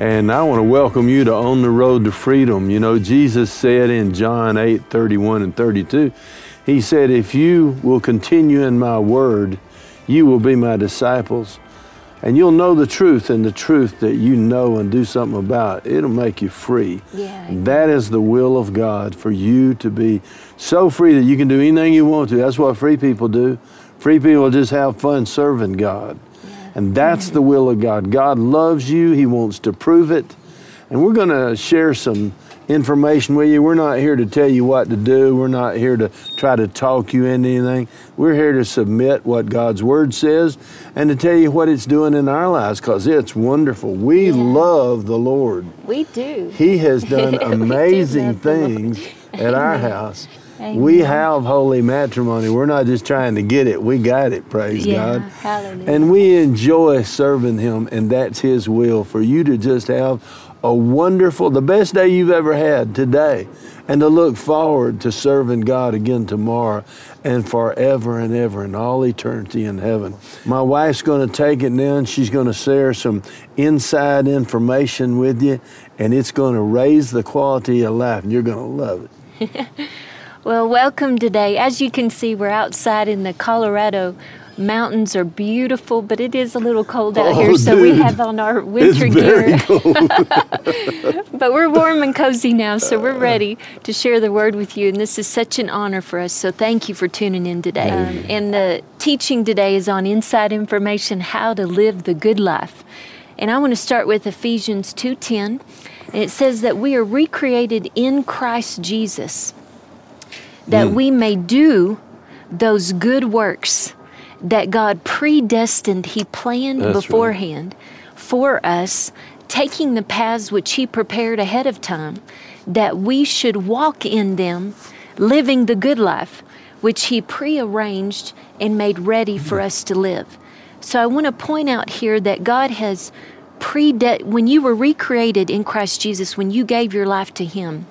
And I want to welcome you to On the Road to Freedom. You know, Jesus said in John 8 31 and 32, He said, If you will continue in my word, you will be my disciples. And you'll know the truth, and the truth that you know and do something about, it'll make you free. Yeah. That is the will of God for you to be so free that you can do anything you want to. That's what free people do. Free people just have fun serving God. And that's the will of God. God loves you, He wants to prove it. And we're going to share some information with you. We're not here to tell you what to do, we're not here to try to talk you into anything. We're here to submit what God's Word says and to tell you what it's doing in our lives because it's wonderful. We Yeah. love the Lord. We do. He has done do amazing Lord. things at our Amen. We have holy matrimony. We're not just trying to get it, we got it, praise Yeah, God. hallelujah. And we enjoy serving Him, and that's His will for you to just have a wonderful, the best day you've ever had today, and to look forward to serving God again tomorrow and forever and ever and all eternity in heaven. My wife's going to take it now, and she's going to share some inside information with you, and it's going to raise the quality of life, and you're going to love it. Well, welcome today. As you can see, we're outside in the Colorado mountains are beautiful, but it is a little cold out Oh, here, so we have on our It's winter very gear. cold. But we're warm and cozy now, so we're ready to share the word with you. And this is such an honor for us. So thank you for tuning in today. Um, and the teaching today is on inside information how to live the good life. And I want to start with Ephesians 2:10. And it says that we are recreated in Christ Jesus that mm. we may do those good works that God predestined, He planned That's right. beforehand for us, taking the paths which He prepared ahead of time, that we should walk in them, living the good life, which He prearranged and made ready for mm. us to live. So I want to point out here that God has prede when you were recreated in Christ Jesus, when you gave your life to Him,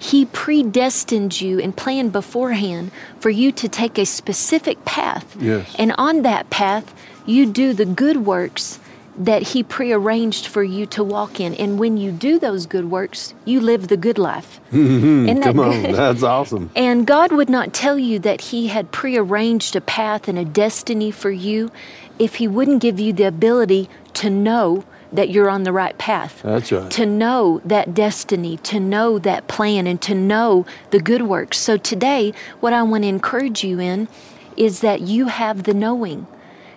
he predestined you and planned beforehand for you to take a specific path. Yes. And on that path, you do the good works that He prearranged for you to walk in. And when you do those good works, you live the good life. Isn't that Come on, good? that's awesome. And God would not tell you that He had prearranged a path and a destiny for you if He wouldn't give you the ability to know that you're on the right path. That's right. To know that destiny, to know that plan, and to know the good works. So today, what I want to encourage you in is that you have the knowing.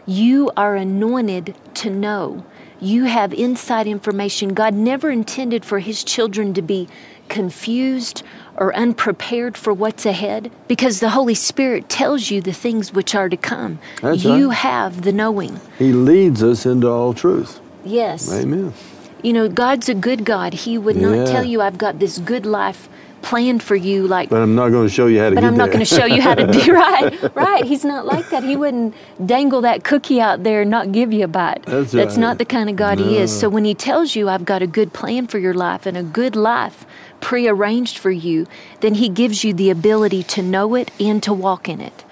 You are anointed to know. You have inside information. God never intended for His children to be confused or unprepared for what's ahead because the Holy Spirit tells you the things which are to come. That's you right. have the knowing. He leads us into all truth. Yes. Amen. You know, God's a good God. He would not Yeah. tell you, I've got this good life planned for you, like, But I'm not going to show you how to but I'm not going to show you how to do right. Right. He's not like that. He wouldn't dangle that cookie out there and not give you a bite. That's That's right. not the kind of God He is. So when He tells you, I've got a good plan for your life and a good life prearranged for you, then He gives you the ability to know it and to walk in it.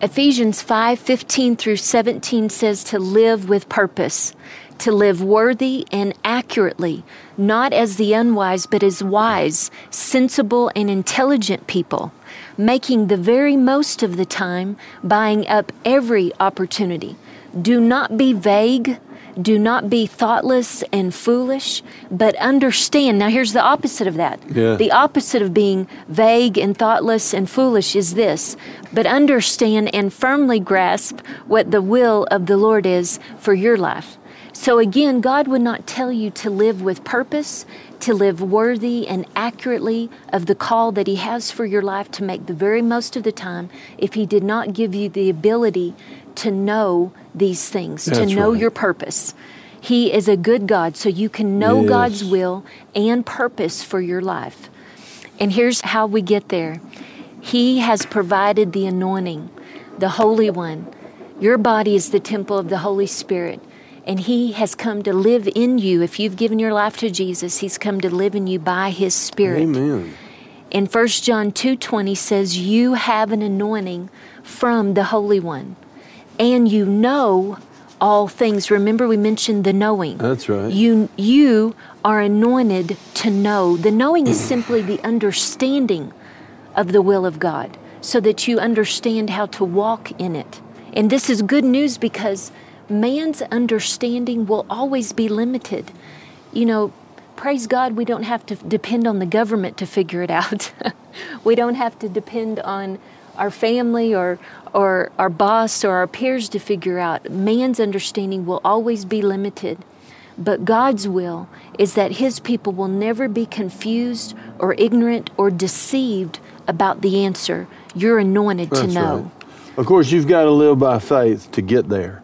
Ephesians 5 15 through 17 says to live with purpose, to live worthy and accurately, not as the unwise, but as wise, sensible, and intelligent people, making the very most of the time, buying up every opportunity. Do not be vague. Do not be thoughtless and foolish, but understand. Now, here's the opposite of that. Yeah. The opposite of being vague and thoughtless and foolish is this but understand and firmly grasp what the will of the Lord is for your life. So, again, God would not tell you to live with purpose, to live worthy and accurately of the call that He has for your life to make the very most of the time if He did not give you the ability to know these things, to know right. your purpose. He is a good God, so you can know Yes. God's will and purpose for your life. And here's how we get there He has provided the anointing, the Holy One. Your body is the temple of the Holy Spirit. And he has come to live in you. If you've given your life to Jesus, he's come to live in you by his spirit. Amen. In 1 John 2:20 says you have an anointing from the Holy One and you know all things. Remember we mentioned the knowing. That's right. You you are anointed to know. The knowing is simply the understanding of the will of God so that you understand how to walk in it. And this is good news because man's understanding will always be limited. You know, praise God, we don't have to depend on the government to figure it out. we don't have to depend on our family or or our boss or our peers to figure out. Man's understanding will always be limited. But God's will is that His people will never be confused or ignorant or deceived about the answer. You're anointed to know. right. Of course, you've got to live by faith to get there.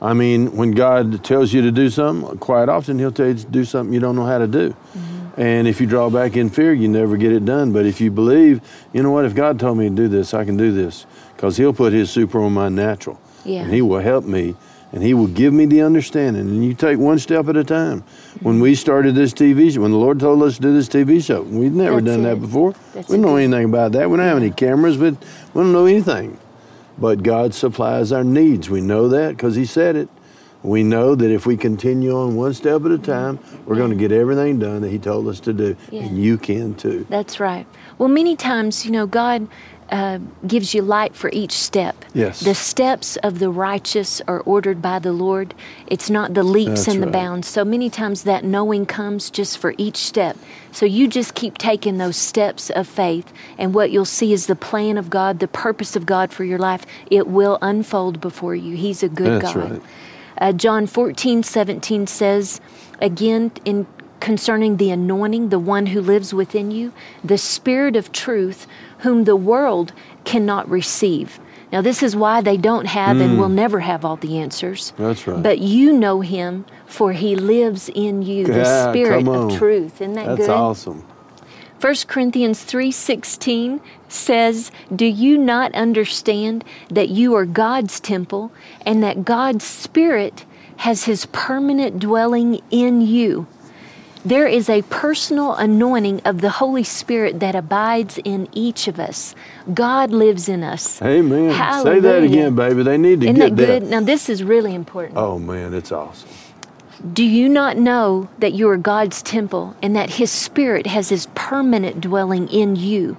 I mean, when God tells you to do something, quite often He'll tell you to do something you don't know how to do. Mm-hmm. And if you draw back in fear, you never get it done. But if you believe, you know what, if God told me to do this, I can do this. Because He'll put His super on my natural. Yeah. And He will help me and He will give me the understanding. And you take one step at a time. When we started this TV show, when the Lord told us to do this TV show, we'd never That's done it. that before. That's we don't know anything about that. We don't have any cameras, but we don't know anything. But God supplies our needs. We know that because He said it. We know that if we continue on one step at a time, we're going to get everything done that He told us to do. Yeah. And you can too. That's right. Well, many times, you know, God uh, gives you light for each step. Yes. The steps of the righteous are ordered by the Lord. It's not the leaps That's and the right. bounds. So many times that knowing comes just for each step. So you just keep taking those steps of faith, and what you'll see is the plan of God, the purpose of God for your life. It will unfold before you. He's a good That's God. right. Uh, John 14, 17 says, again, in concerning the anointing, the one who lives within you, the Spirit of truth, whom the world cannot receive. Now, this is why they don't have and will never have all the answers. Hmm. That's right. But you know him, for he lives in you, the Spirit of truth. Isn't that That's good? That's awesome. 1 Corinthians 3:16 says, "Do you not understand that you are God's temple and that God's spirit has his permanent dwelling in you?" There is a personal anointing of the Holy Spirit that abides in each of us. God lives in us. Amen. Say that again, baby. They need to Isn't get that good? Now this is really important. Oh, man, it's awesome. Do you not know that you are God's temple and that His Spirit has His permanent dwelling in you?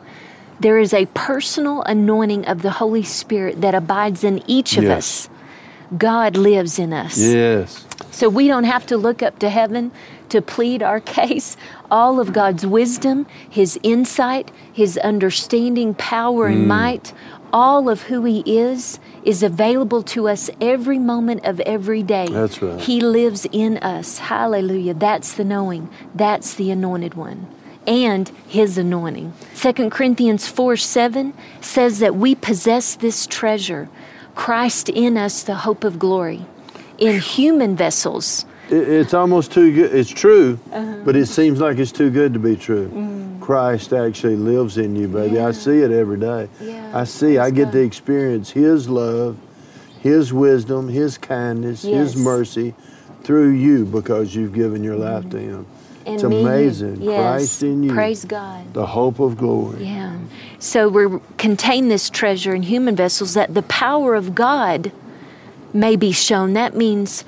There is a personal anointing of the Holy Spirit that abides in each of Yes. us. God lives in us. Yes. So we don't have to look up to heaven to plead our case. All of God's wisdom, His insight, His understanding, power, and mm. might, all of who He is, is available to us every moment of every day. That's right. He lives in us. Hallelujah. That's the knowing. That's the anointed one. And his anointing. 2 Corinthians 4 7 says that we possess this treasure, Christ in us, the hope of glory, in human vessels. It, it's almost too good. It's true, Uh-huh. but it seems like it's too good to be true. Mm. Christ actually lives in you, baby. I see it every day. Yeah, I see. I get God. to experience His love, His wisdom, His kindness, Yes. His mercy through you because you've given your life to Him. And it's me, amazing. Yes. Christ in you, Praise God. the hope of glory. Yeah. So we contain this treasure in human vessels that the power of God may be shown. That means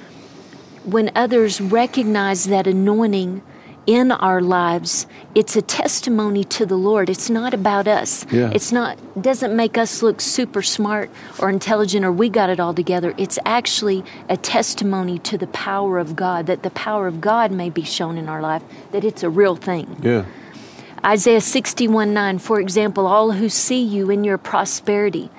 when others recognize that anointing in our lives, it's a testimony to the Lord. It's not about us. Yeah. It's not doesn't make us look super smart or intelligent or we got it all together. It's actually a testimony to the power of God, that the power of God may be shown in our life, that it's a real thing. Yeah. Isaiah 61 9, for example, all who see you in your prosperity,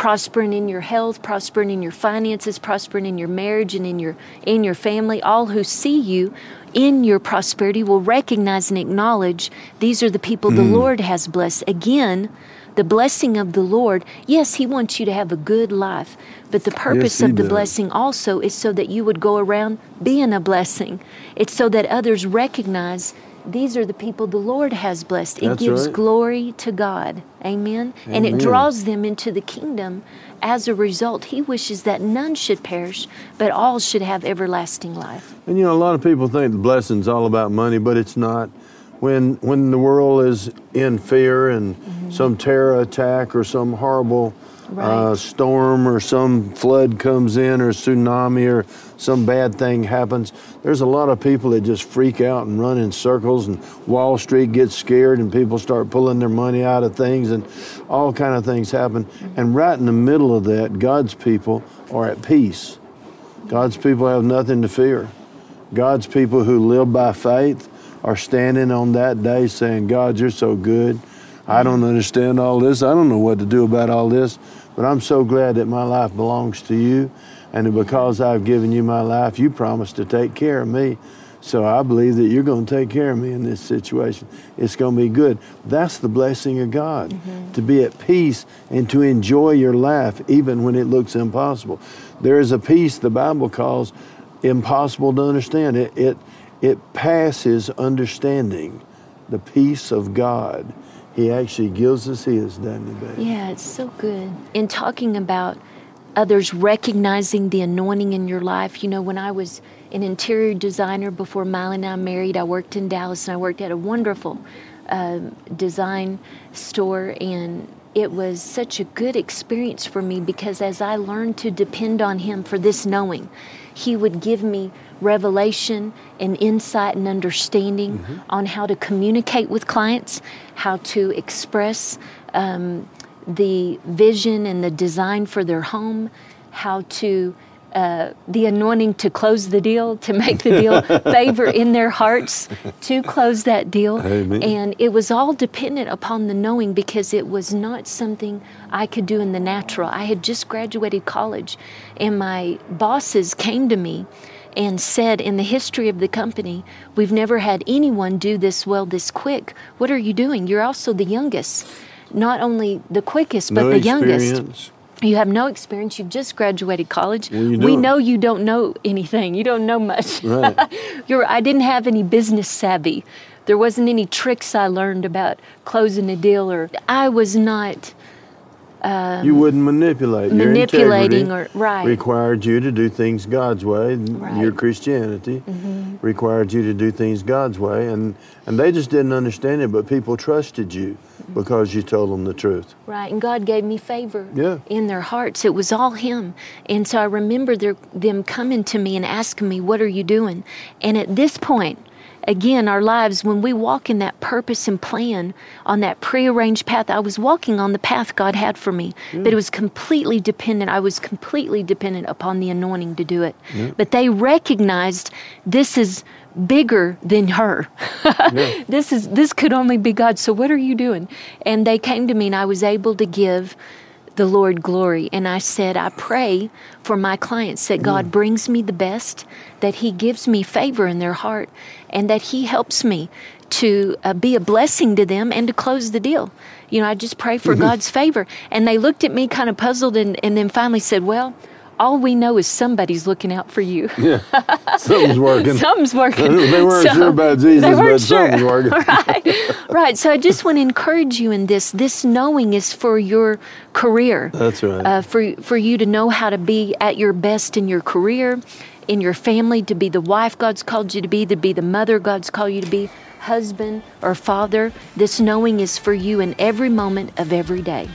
prospering in your health, prospering in your finances, prospering in your marriage and in your in your family, all who see you in your prosperity will recognize and acknowledge these are the people the hmm. Lord has blessed. Again, The blessing of the Lord, yes, He wants you to have a good life, but the purpose Yes, of the does. blessing also is so that you would go around being a blessing. It's so that others recognize these are the people the Lord has blessed. It That's gives right. glory to God. Amen. And it draws them into the kingdom. As a result, He wishes that none should perish, but all should have everlasting life. And you know, a lot of people think the blessing's all about money, but it's not. When when the world is in fear and mm-hmm. some terror attack or some horrible uh, storm or some flood comes in or tsunami or some bad thing happens, there's a lot of people that just freak out and run in circles and Wall Street gets scared and people start pulling their money out of things and all kind of things happen. And right in the middle of that, God's people are at peace. God's people have nothing to fear. God's people who live by faith are standing on that day saying, God, you're so good. I don't understand all this. I don't know what to do about all this, but I'm so glad that my life belongs to you. And because I've given you my life, you promised to take care of me. So I believe that you're going to take care of me in this situation. It's going to be good. That's the blessing of God, mm-hmm. to be at peace and to enjoy your life even when it looks impossible. There is a peace the Bible calls impossible to understand. It, it, it passes understanding. The peace of God. He actually gives us His, doesn't He, babe? Yeah, it's so good. In talking about others recognizing the anointing in your life, you know, when I was an interior designer before Mylon and I married, I worked in Dallas and I worked at a wonderful um, design store and it was such a good experience for me because as I learned to depend on him for this knowing, he would give me revelation and insight and understanding on how to communicate with clients, how to express um, the vision and the design for their home, how to uh, the anointing to close the deal, to make the deal, favor in their hearts to close that deal. Amen. And it was all dependent upon the knowing because it was not something I could do in the natural. I had just graduated college, and my bosses came to me and said, In the history of the company, we've never had anyone do this well this quick. What are you doing? You're also the youngest. Not only the quickest, but no the youngest. experience. You have no experience. You've just graduated college. We know you don't know anything. You don't know much. Right. You're, I didn't have any business savvy. There wasn't any tricks I learned about closing a deal, or I was not. You wouldn't manipulate. Your Um, manipulating integrity or- right. required you to do things God's way. Right. Mm-hmm. Your Christianity required you to do things God's way, and and they just didn't understand it. But people trusted you Mm-hmm. because you told them the truth. Right, and God gave me favor Yeah. in their hearts. It was all Him. And so I remember their, them coming to me and asking me, What are you doing? And at this point, again, our lives, when we walk in that purpose and plan on that prearranged path, I was walking on the path God had for me, mm. but it was completely dependent. I was completely dependent upon the anointing to do it. But they recognized this is bigger than her. this is this could only be God. So what are you doing? And they came to me and I was able to give the Lord glory. And I said, I pray for my clients that God brings me the best, that He gives me favor in their heart, and that He helps me to uh, be a blessing to them and to close the deal. You know, I just pray for God's favor. And they looked at me kind of puzzled and, and then finally said, Well, all we know is somebody's looking out for you. yeah, Something's working. Something's working. They weren't So- sure about Jesus, they weren't but something's working. right, right. So I just want to encourage you in this. This knowing is for your career. That's right. Uh, for for you to know how to be at your best in your career, in your family, to be the wife God's called you to be, to be the mother God's called you to be, husband or father. This knowing is for you in every moment of every day.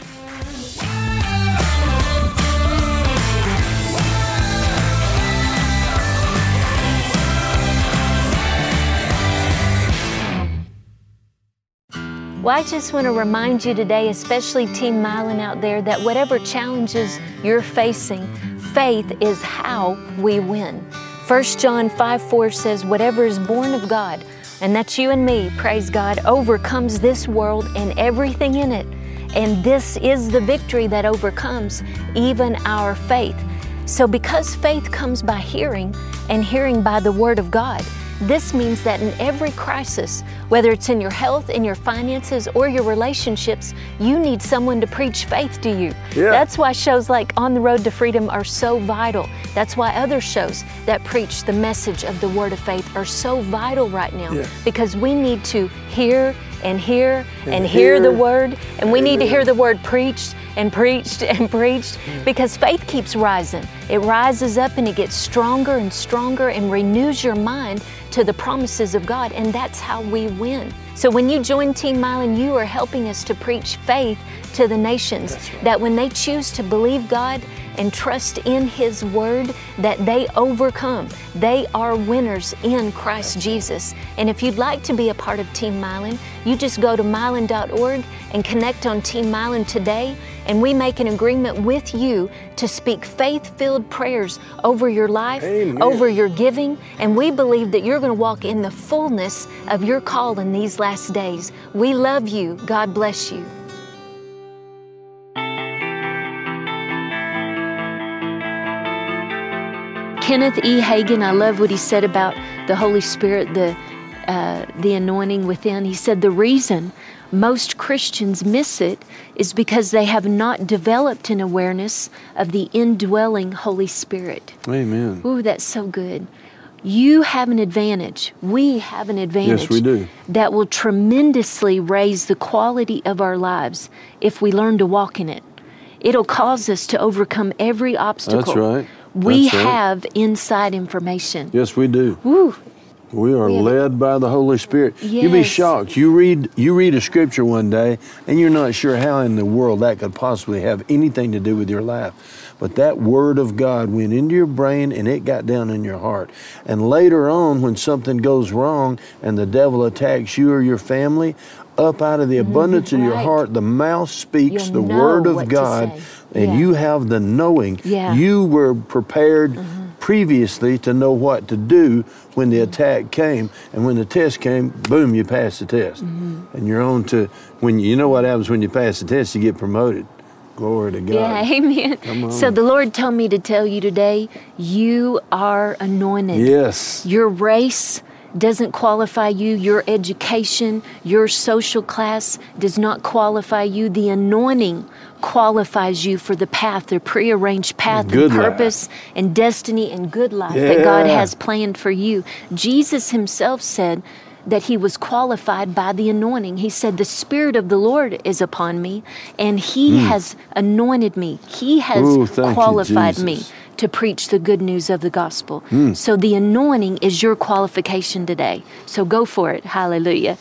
Well, I just want to remind you today, especially Team Mylon out there, that whatever challenges you're facing, faith is how we win. 1 John 5 4 says, Whatever is born of God, and that's you and me, praise God, overcomes this world and everything in it. And this is the victory that overcomes even our faith. So, because faith comes by hearing, and hearing by the Word of God, this means that in every crisis, Whether it's in your health, in your finances, or your relationships, you need someone to preach faith to you. Yeah. That's why shows like On the Road to Freedom are so vital. That's why other shows that preach the message of the Word of Faith are so vital right now because we need to hear and hear and, And hear the. Word, and we need to hear the Word preached and preached and preached because faith keeps rising. It rises up and it gets stronger and stronger and renews your mind to the promises of God, and that's how we win. So when you join Team Mylon, you are helping us to preach faith to the nations that when they choose to believe God and trust in His Word, that they overcome. They are winners in Christ Jesus. And if you'd like to be a part of Team Mylon, you just go to mylon.org and connect on Team Mylon today, and we make an agreement with you to speak faith filled prayers over your life, Amen. over your giving, and we believe that you're going to walk in the fullness of your call in these last days. We love you. God bless you. Kenneth E. Hagin, I love what he said about the Holy Spirit, the uh, the anointing within. He said the reason most Christians miss it is because they have not developed an awareness of the indwelling Holy Spirit. Amen. Ooh, that's so good. You have an advantage. We have an advantage. Yes, we do. That will tremendously raise the quality of our lives if we learn to walk in it. It'll cause us to overcome every obstacle. That's right. We right. have inside information. Yes, we do. Woo. We are have- led by the Holy Spirit. You'd be shocked. You read you read a scripture one day and you're not sure how in the world that could possibly have anything to do with your life. But that word of God went into your brain and it got down in your heart. And later on when something goes wrong and the devil attacks you or your family, up out of the abundance of your Mm-hmm. right. heart, the mouth speaks You'll the word of God, and Yeah. you have the knowing. Yeah. Mm-hmm. You were prepared previously to know what to do when the attack came, and when the test came, boom, you passed the test, Mm-hmm. and you're on to when you know what happens when you pass the test, you get promoted. Glory to God. Yeah, amen. So the Lord told me to tell you today, you are anointed. Yes. Your race doesn't qualify you. Your education, your social class does not qualify you. The anointing qualifies you for the path, the prearranged path and life. purpose and destiny and good life that God has planned for you. Jesus himself said that he was qualified by the anointing. He said, The Spirit of the Lord is upon me, and he has anointed me. He has. Ooh, thank you, qualified me to preach the good news of the gospel. Hmm. So the anointing is your qualification today. So go for it. Hallelujah.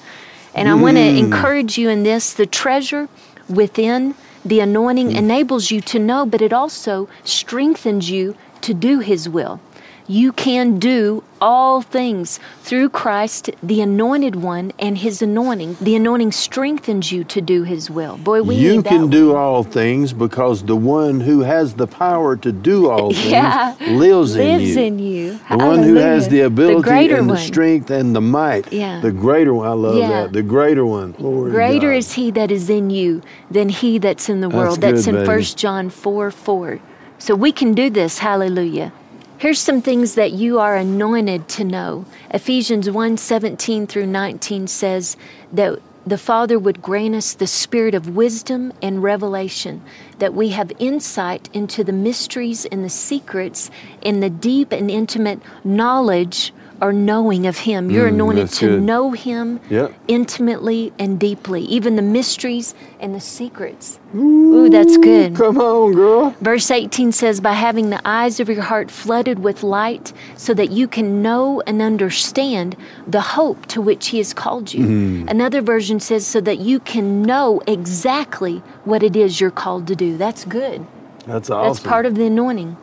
And I want to Hmm. encourage you in this the treasure within the anointing Hmm. enables you to know, but it also strengthens you to do his will. You can do all things through Christ, the anointed one, and his anointing. The anointing strengthens you to do his will. Boy, we you can do all things because the one who has the power to do all things Yeah. lives, in lives you. in you. The one who has the ability greater and the one. strength and the might. Yeah. The greater one. I love Yeah. that. The greater one. To Greater God. is he that is in you than he that's in the That's world. That's good, in. 1 John 4 4. So we can do this. Hallelujah. Here's some things that you are anointed to know. Ephesians 1 17 through 19 says that the Father would grant us the spirit of wisdom and revelation, that we have insight into the mysteries and the secrets and the deep and intimate knowledge or knowing of Him. You're Mm, anointed to good. know Him Yep. intimately and deeply, even the mysteries and the secrets. Ooh, that's good. Come on, girl. Verse 18 says, By having the eyes of your heart flooded with light, so that you can know and understand the hope to which He has called you. Mm-hmm. Another version says, So that you can know exactly what it is you're called to do. That's good. That's awesome. That's part of the anointing.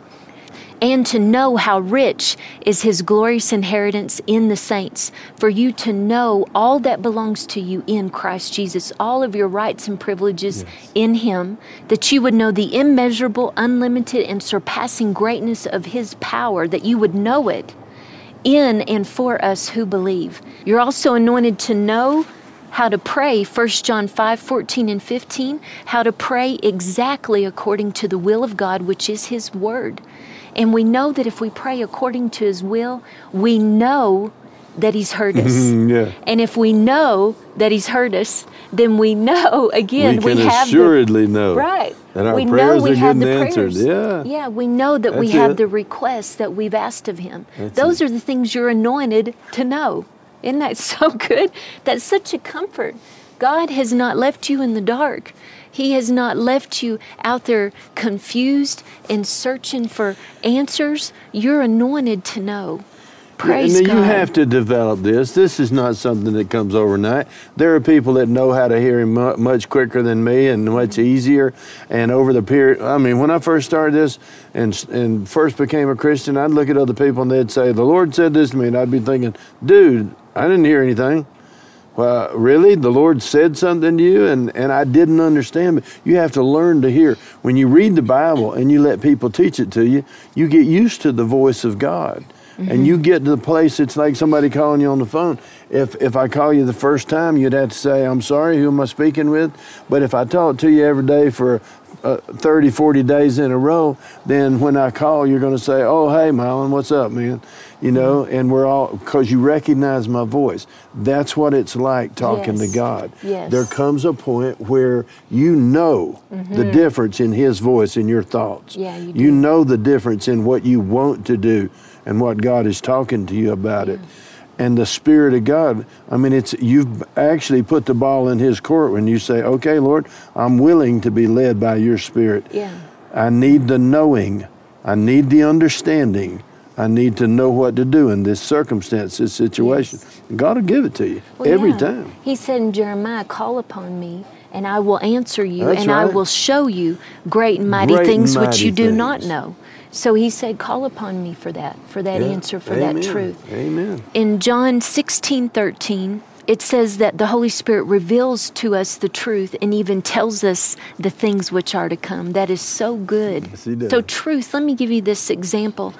And to know how rich is his glorious inheritance in the saints, for you to know all that belongs to you in Christ Jesus, all of your rights and privileges in him, that you would know the immeasurable, unlimited, and surpassing greatness of his power, that you would know it in and for us who believe. You're also anointed to know how to pray 1 John 5 14 and 15, how to pray exactly according to the will of God, which is His Word. And we know that if we pray according to His will, we know that He's heard us. yeah. And if we know that He's heard us, then we know again we can have assuredly know the right. that our we prayers know we are have the answered. prayers. Yeah. yeah. We know that we That's have it. the requests that we've asked of Him. That's Those it. are the things you're anointed to know. Isn't that so good? That's such a comfort. God has not left you in the dark. He has not left you out there confused and searching for answers. You're anointed to know. Praise and God. you have to develop this. This is not something that comes overnight. There are people that know how to hear him much quicker than me and much easier. And over the period, I mean, when I first started this and and first became a Christian, I'd look at other people and they'd say, "The Lord said this to me," and I'd be thinking, "Dude, I didn't hear anything." Well, really, the Lord said something to you, and, and I didn't understand. But you have to learn to hear. When you read the Bible and you let people teach it to you, you get used to the voice of God, and you get to the place. It's like somebody calling you on the phone. If if I call you the first time, you'd have to say, "I'm sorry, who am I speaking with?" But if I talk to you every day for uh, 30, 40 days in a row, then when I call, you're going to say, "Oh, hey, Marlon, what's up, man?" You know, and we're all because you recognize my voice. That's what it's like talking Yes. to God. Yes. There comes a point where you know the difference in His voice in your thoughts. Mm-hmm. Yeah, you You know the difference in what you want to do and what God is talking to you about it. And the Spirit of God, I mean, it's you've actually put the ball in His court when you say, "Okay, Lord, I'm willing to be led by Your Spirit." Yeah. I need the knowing. I need the understanding. I need to know what to do in this circumstance, this situation. God will give it to you Well, every yeah. time. He said in Jeremiah, Call upon me, and I will answer you, That's and I will show you great and mighty Great things which mighty you do not know. So he said, Call upon me for that, for that Yeah. answer, for Amen. that truth. Amen. In John 16 13, it says that the Holy Spirit reveals to us the truth and even tells us the things which are to come. That is so good. Yes, he does. So, truth, let me give you this example.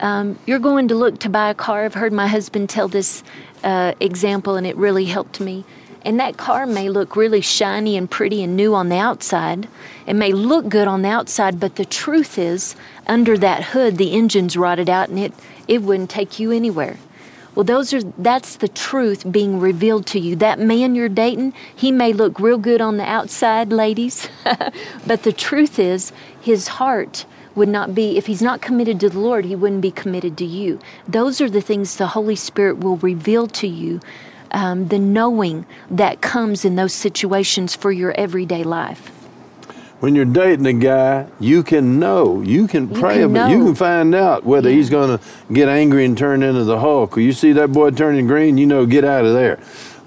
Um, you're going to look to buy a car. I've heard my husband tell this uh, example, and it really helped me. And that car may look really shiny and pretty and new on the outside. It may look good on the outside, but the truth is, under that hood, the engine's rotted out, and it it wouldn't take you anywhere. Well, those are that's the truth being revealed to you. That man you're dating, he may look real good on the outside, ladies, but the truth is his heart would not be if he's not committed to the Lord, he wouldn't be committed to you. Those are the things the Holy Spirit will reveal to you. Um, the knowing that comes in those situations for your everyday life. When you're dating a guy, you can know, you can You pray can about, you can find out whether Yeah. he's going to get angry and turn into the Hulk. Or you see that boy turning green, you know, get out of there.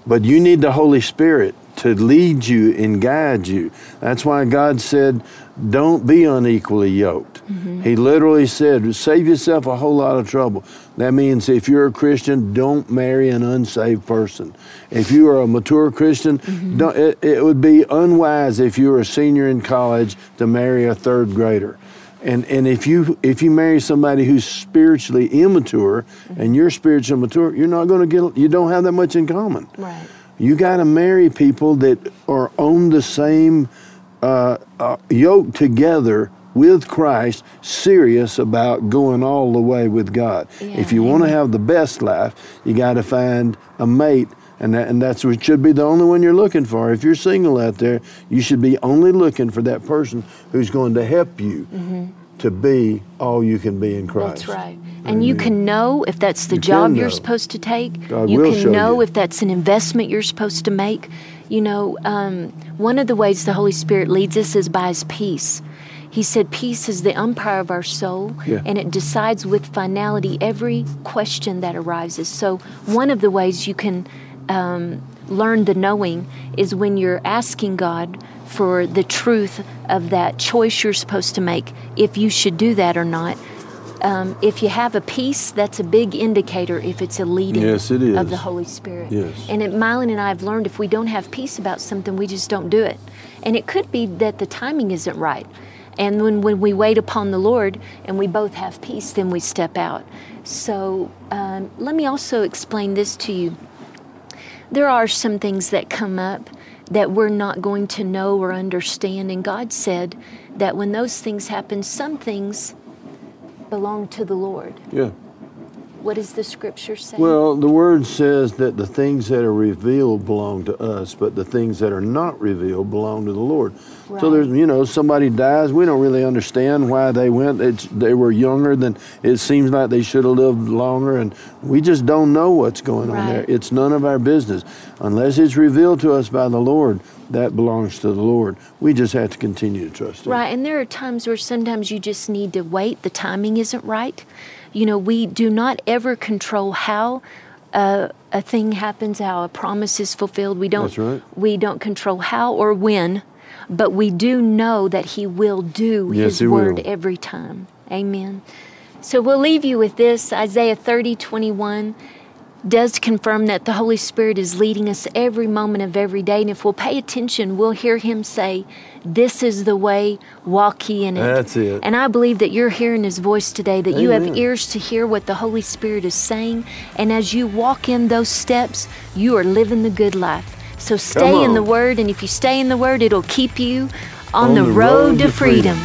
But you need the Holy Spirit to lead you and guide you. That's why God said, don't be unequally yoked. Mm-hmm. He literally said, save yourself a whole lot of trouble. That means if you're a Christian, don't marry an unsaved person. If you are a mature Christian, Mm-hmm. don't, it, it would be unwise if you were a senior in college to marry a third grader. And, and if you if you marry somebody who's spiritually immature and you're spiritually mature, you're not going to get you don't have that much in common. Right. You got to marry people that are on the same uh, uh, yoke together with Christ, serious about going all the way with God. if you want to have the best life, you got to find a mate, and that, and that's what should be the only one you're looking for. If you're single out there, you should be only looking for that person who's going to help you to be all you can be in Christ. That's right. And you can know if that's the You job you're supposed to take. God you can know you. if that's an investment you're supposed to make. You know, um, one of the ways the Holy Spirit leads us is by His peace. He said, Peace is the umpire of our soul, Yeah. and it decides with finality every question that arises. So, one of the ways you can um, learn the knowing is when you're asking God for the truth of that choice you're supposed to make, if you should do that or not. Um, if you have a peace, that's a big indicator if it's a leading Yes, it of the Holy Spirit. Yes. And it, Mylon and I have learned if we don't have peace about something, we just don't do it. And it could be that the timing isn't right. And when, when we wait upon the Lord and we both have peace, then we step out. So um, let me also explain this to you. There are some things that come up that we're not going to know or understand. And God said that when those things happen, some things belong to the Lord. Yeah. What does the scripture say? Well, the word says that the things that are revealed belong to us, but the things that are not revealed belong to the Lord. Right. So there's, you know, somebody dies. We don't really understand why they went. It's, they were younger than it seems like they should have lived longer, and we just don't know what's going on there. It's none of our business unless it's revealed to us by the Lord. That belongs to the Lord. We just have to continue to trust Him. Right, and there are times where sometimes you just need to wait. The timing isn't right. You know, we do not ever control how uh, a thing happens, how a promise is fulfilled. We don't. That's right. We don't control how or when, but we do know that He will do Yes, His word will. every time. Amen. So we'll leave you with this Isaiah 30 21 does confirm that the Holy Spirit is leading us every moment of every day. And if we'll pay attention, we'll hear Him say, This is the way, walk ye in it. That's it. And I believe that you're hearing His voice today, that you have ears to hear what the Holy Spirit is saying. And as you walk in those steps, you are living the good life. So stay in the Word, and if you stay in the Word, it'll keep you on, the, road, to freedom.